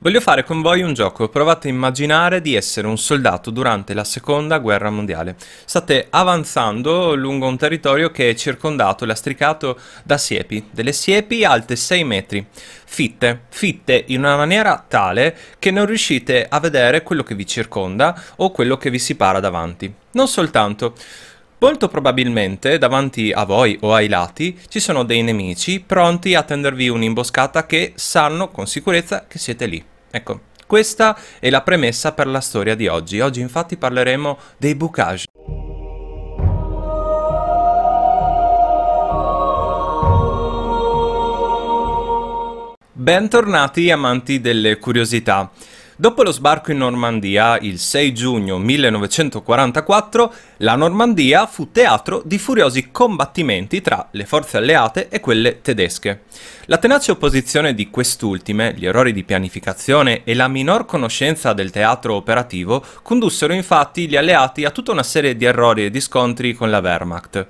Voglio fare con voi un gioco, provate a immaginare di essere un soldato durante la seconda guerra mondiale. State avanzando lungo un territorio che è circondato, lastricato da siepi, delle siepi alte 6 metri, fitte, fitte in una maniera tale che non riuscite a vedere quello che vi circonda o quello che vi si para davanti. Non soltanto. Molto probabilmente davanti a voi o ai lati ci sono dei nemici pronti a tendervi un'imboscata che sanno con sicurezza che siete lì. Ecco, questa è la premessa per la storia di oggi. Oggi infatti parleremo dei boucage. Bentornati amanti delle curiosità. Dopo lo sbarco in Normandia, il 6 giugno 1944, la Normandia fu teatro di furiosi combattimenti tra le forze alleate e quelle tedesche. La tenace opposizione di quest'ultime, gli errori di pianificazione e la minor conoscenza del teatro operativo condussero infatti gli alleati a tutta una serie di errori e di scontri con la Wehrmacht.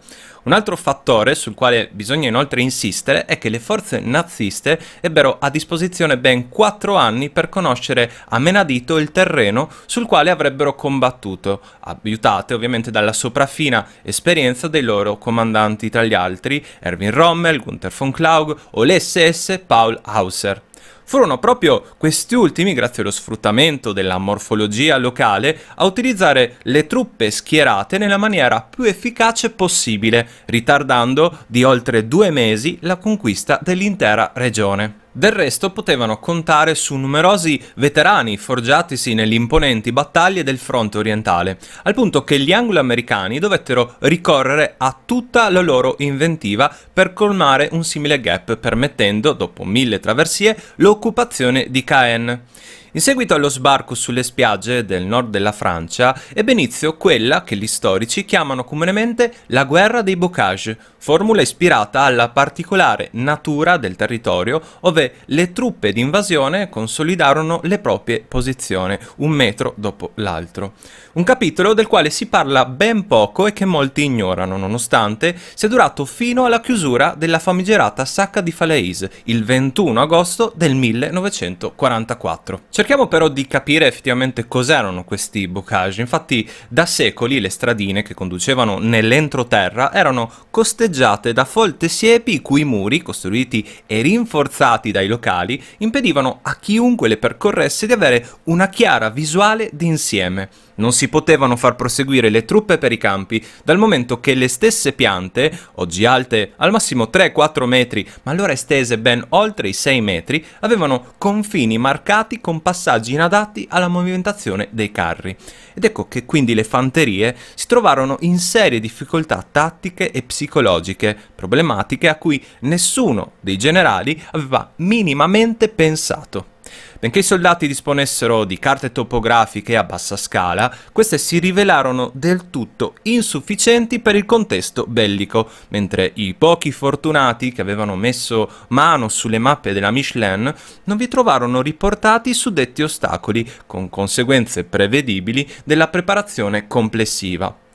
Un altro fattore sul quale bisogna inoltre insistere è che le forze naziste ebbero a disposizione ben quattro anni per conoscere a menadito il terreno sul quale avrebbero combattuto, aiutate ovviamente dalla sopraffina esperienza dei loro comandanti tra gli altri Erwin Rommel, Gunther von Klaug o l'SS Paul Hauser. Furono proprio questi ultimi, grazie allo sfruttamento della morfologia locale, a utilizzare le truppe schierate nella maniera più efficace possibile, ritardando di oltre due mesi la conquista dell'intera regione. Del resto potevano contare su numerosi veterani forgiatisi nelle imponenti battaglie del fronte orientale, al punto che gli anglo-americani dovettero ricorrere a tutta la loro inventiva per colmare un simile gap, permettendo, dopo mille traversie, l'occupazione di Caen. In seguito allo sbarco sulle spiagge del nord della Francia ebbe inizio quella che gli storici chiamano comunemente la guerra dei bocage, formula ispirata alla particolare natura del territorio ove le truppe d'invasione consolidarono le proprie posizioni, un metro dopo l'altro. Un capitolo del quale si parla ben poco e che molti ignorano, nonostante sia durato fino alla chiusura della famigerata sacca di Falaise, il 21 agosto del 1944. Cerchiamo però di capire effettivamente cos'erano questi bocage. Infatti da secoli le stradine che conducevano nell'entroterra erano costeggiate da folte siepi i cui muri, costruiti e rinforzati dai locali, impedivano a chiunque le percorresse di avere una chiara visuale d'insieme. Non si potevano far proseguire le truppe per i campi, dal momento che le stesse piante, oggi alte al massimo 3-4 metri, ma allora estese ben oltre i 6 metri, avevano confini marcati con passaggi inadatti alla movimentazione dei carri. Ed ecco che quindi le fanterie si trovarono in serie difficoltà tattiche e psicologiche, problematiche a cui nessuno dei generali aveva minimamente pensato. Benché i soldati disponessero di carte topografiche a bassa scala, queste si rivelarono del tutto insufficienti per il contesto bellico, mentre i pochi fortunati che avevano messo mano sulle mappe della Michelin non vi trovarono riportati i suddetti ostacoli, con conseguenze prevedibili della preparazione complessiva.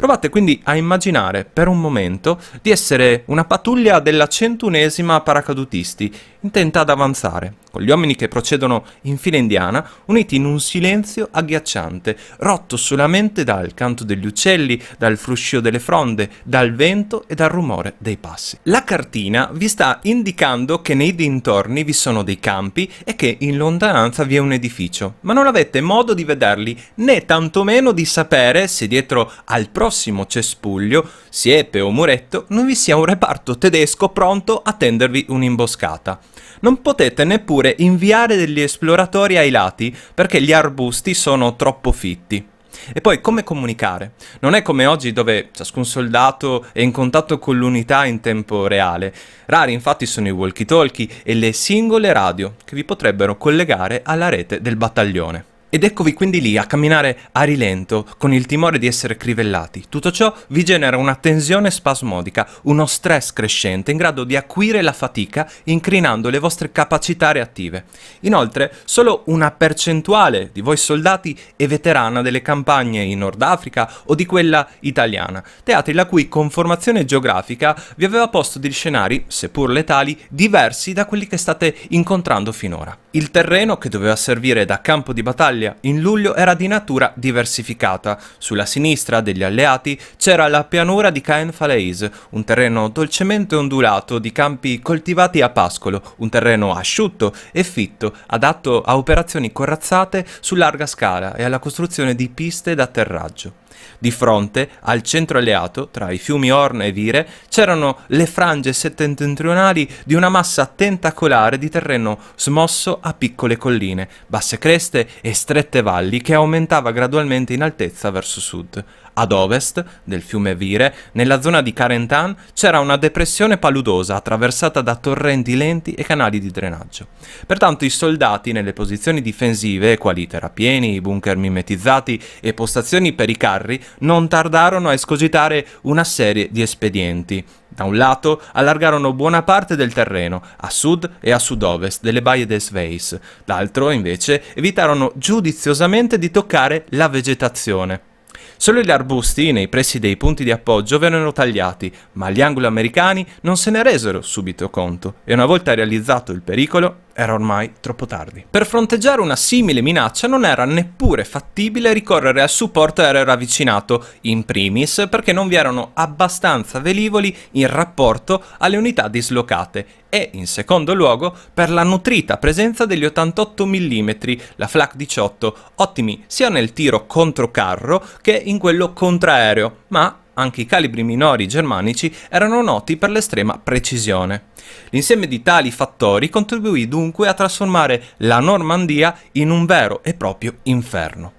Provate quindi a immaginare per un momento di essere una pattuglia della centunesima paracadutisti intenta ad avanzare, con gli uomini che procedono in fila indiana, uniti in un silenzio agghiacciante, rotto solamente dal canto degli uccelli, dal fruscio delle fronde, dal vento e dal rumore dei passi. La cartina vi sta indicando che nei dintorni vi sono dei campi e che in lontananza vi è un edificio, ma non avete modo di vederli né tantomeno di sapere se dietro al prossimo cespuglio, siepe o muretto, non vi sia un reparto tedesco pronto a tendervi un'imboscata non potete neppure inviare degli esploratori ai lati perché gli arbusti sono troppo fitti. E poi come comunicare? Non è come oggi dove ciascun soldato è in contatto con l'unità in tempo reale. Rari infatti sono i walkie-talkie e le singole radio che vi potrebbero collegare alla rete del battaglione. Ed eccovi quindi lì a camminare a rilento, con il timore di essere crivellati. Tutto ciò vi genera una tensione spasmodica, uno stress crescente in grado di acuire la fatica, incrinando le vostre capacità reattive. Inoltre, solo una percentuale di voi soldati è veterana delle campagne in Nord Africa o di quella italiana, teatri la cui conformazione geografica vi aveva posto degli scenari, seppur letali, diversi da quelli che state incontrando finora. Il terreno che doveva servire da campo di battaglia Italia in luglio era di natura diversificata. Sulla sinistra degli alleati c'era la pianura di Caen Falaise, un terreno dolcemente ondulato di campi coltivati a pascolo, un terreno asciutto e fitto, adatto a operazioni corazzate su larga scala e alla costruzione di piste d'atterraggio. Di fronte, al centro alleato, tra i fiumi Orne e Vire, c'erano le frange settentrionali di una massa tentacolare di terreno smosso a piccole colline, basse creste e strette valli che aumentava gradualmente in altezza verso sud. Ad ovest del fiume Vire, nella zona di Carentan, c'era una depressione paludosa attraversata da torrenti lenti e canali di drenaggio. Pertanto i soldati nelle posizioni difensive, quali terrapieni, bunker mimetizzati e postazioni per i carri, non tardarono a escogitare una serie di espedienti. Da un lato allargarono buona parte del terreno, a sud e a sud-ovest delle baie des Sveis, dall'altro invece evitarono giudiziosamente di toccare la vegetazione. Solo gli arbusti nei pressi dei punti di appoggio vennero tagliati, ma gli anglo-americani non se ne resero subito conto e una volta realizzato il pericolo era ormai troppo tardi. Per fronteggiare una simile minaccia non era neppure fattibile ricorrere al supporto aereo ravvicinato, in primis perché non vi erano abbastanza velivoli in rapporto alle unità dislocate e, in secondo luogo, per la nutrita presenza degli 88 mm, la Flak 18, ottimi sia nel tiro controcarro che in quello contraereo, ma anche i calibri minori germanici erano noti per l'estrema precisione. L'insieme di tali fattori contribuì dunque a trasformare la Normandia in un vero e proprio inferno.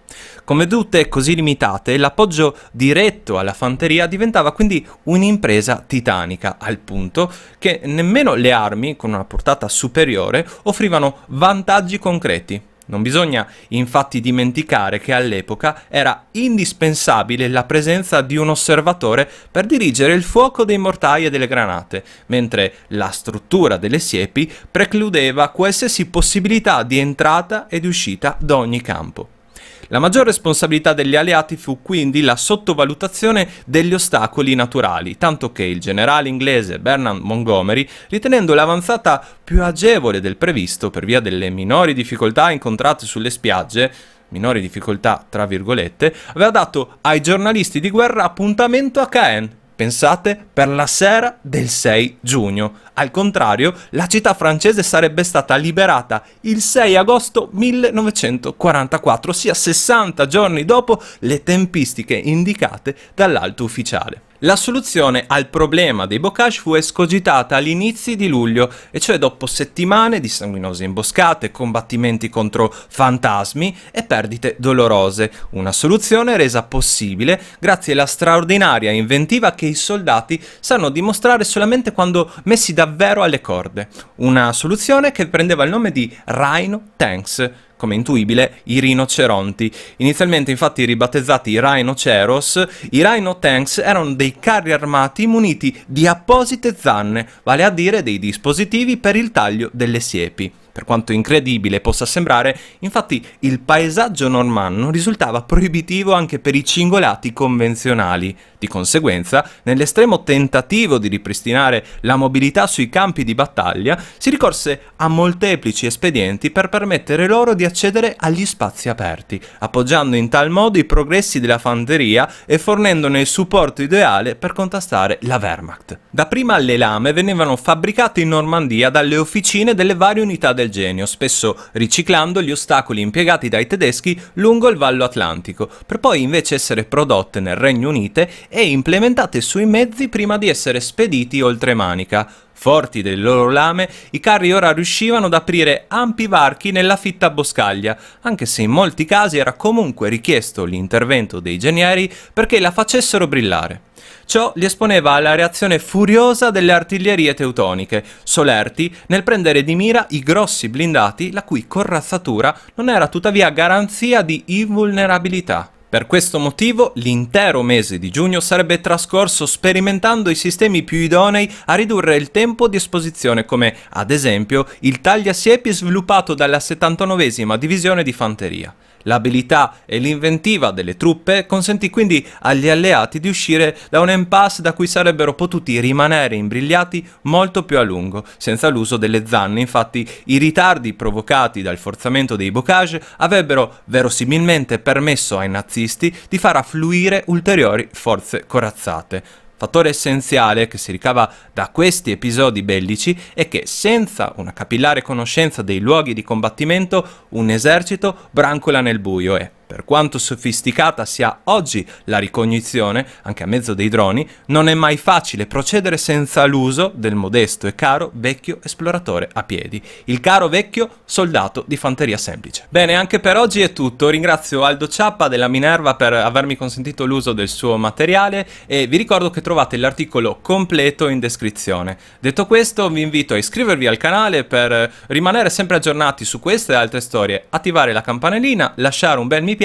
Con vedute così limitate, l'appoggio diretto alla fanteria diventava quindi un'impresa titanica, al punto che nemmeno le armi, con una portata superiore, offrivano vantaggi concreti. Non bisogna infatti dimenticare che all'epoca era indispensabile la presenza di un osservatore per dirigere il fuoco dei mortai e delle granate, mentre la struttura delle siepi precludeva qualsiasi possibilità di entrata e di uscita da ogni campo. La maggior responsabilità degli alleati fu quindi la sottovalutazione degli ostacoli naturali, tanto che il generale inglese Bernard Montgomery, ritenendo l'avanzata più agevole del previsto per via delle minori difficoltà incontrate sulle spiagge, minori difficoltà tra virgolette, aveva dato ai giornalisti di guerra appuntamento a Caen pensate, per la sera del 6 giugno. Al contrario, la città francese sarebbe stata liberata il 6 agosto 1944, ossia 60 giorni dopo le tempistiche indicate dall'alto ufficiale. La soluzione al problema dei bocage fu escogitata all'inizio di luglio, e cioè dopo settimane di sanguinose imboscate, combattimenti contro fantasmi e perdite dolorose. Una soluzione resa possibile grazie alla straordinaria inventiva che i soldati sanno dimostrare solamente quando messi davvero alle corde. Una soluzione che prendeva il nome di Rhino Tanks come intuibile, i rinoceronti. Inizialmente infatti ribattezzati Rhinoceros, i Rhino Tanks erano dei carri armati muniti di apposite zanne, vale a dire dei dispositivi per il taglio delle siepi. Per quanto incredibile possa sembrare, infatti il paesaggio normanno risultava proibitivo anche per i cingolati convenzionali. Di conseguenza, nell'estremo tentativo di ripristinare la mobilità sui campi di battaglia, si ricorse a molteplici espedienti per permettere loro di accedere agli spazi aperti, appoggiando in tal modo i progressi della fanteria e fornendone il supporto ideale per contrastare la Wehrmacht. Dapprima le lame venivano fabbricate in Normandia dalle officine delle varie unità del genio, spesso riciclando gli ostacoli impiegati dai tedeschi lungo il Vallo Atlantico, per poi invece essere prodotte nel Regno Unito e implementate sui mezzi prima di essere spediti oltre Manica. Forti del loro lame, i carri ora riuscivano ad aprire ampi varchi nella fitta boscaglia, anche se in molti casi era comunque richiesto l'intervento dei genieri perché la facessero brillare. Ciò li esponeva alla reazione furiosa delle artiglierie teutoniche, solerti nel prendere di mira i grossi blindati la cui corazzatura non era tuttavia garanzia di invulnerabilità. Per questo motivo l'intero mese di giugno sarebbe trascorso sperimentando i sistemi più idonei a ridurre il tempo di esposizione come ad esempio il tagliasiepi sviluppato dalla 79esima divisione di fanteria. L'abilità e l'inventiva delle truppe consentì quindi agli alleati di uscire da un impasse da cui sarebbero potuti rimanere imbrigliati molto più a lungo, senza l'uso delle zanne. Infatti i ritardi provocati dal forzamento dei bocage avrebbero verosimilmente permesso ai nazisti di far affluire ulteriori forze corazzate. Fattore essenziale che si ricava da questi episodi bellici è che senza una capillare conoscenza dei luoghi di combattimento un esercito brancola nel buio e, per quanto sofisticata sia oggi la ricognizione, anche a mezzo dei droni, non è mai facile procedere senza l'uso del modesto e caro vecchio esploratore a piedi, il caro vecchio soldato di fanteria semplice. Bene, anche per oggi è tutto. Ringrazio Aldo Ciappa della Minerva per avermi consentito l'uso del suo materiale e vi ricordo che trovate l'articolo completo in descrizione. Detto questo, vi invito a iscrivervi al canale per rimanere sempre aggiornati su queste e altre storie, attivare la campanellina, lasciare un bel mi piace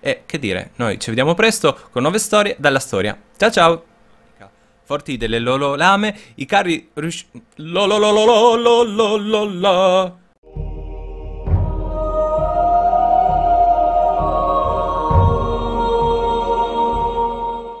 e che dire, noi ci vediamo presto con nuove storie dalla storia. Ciao ciao! Forti delle lolo lame, i carri... Rius-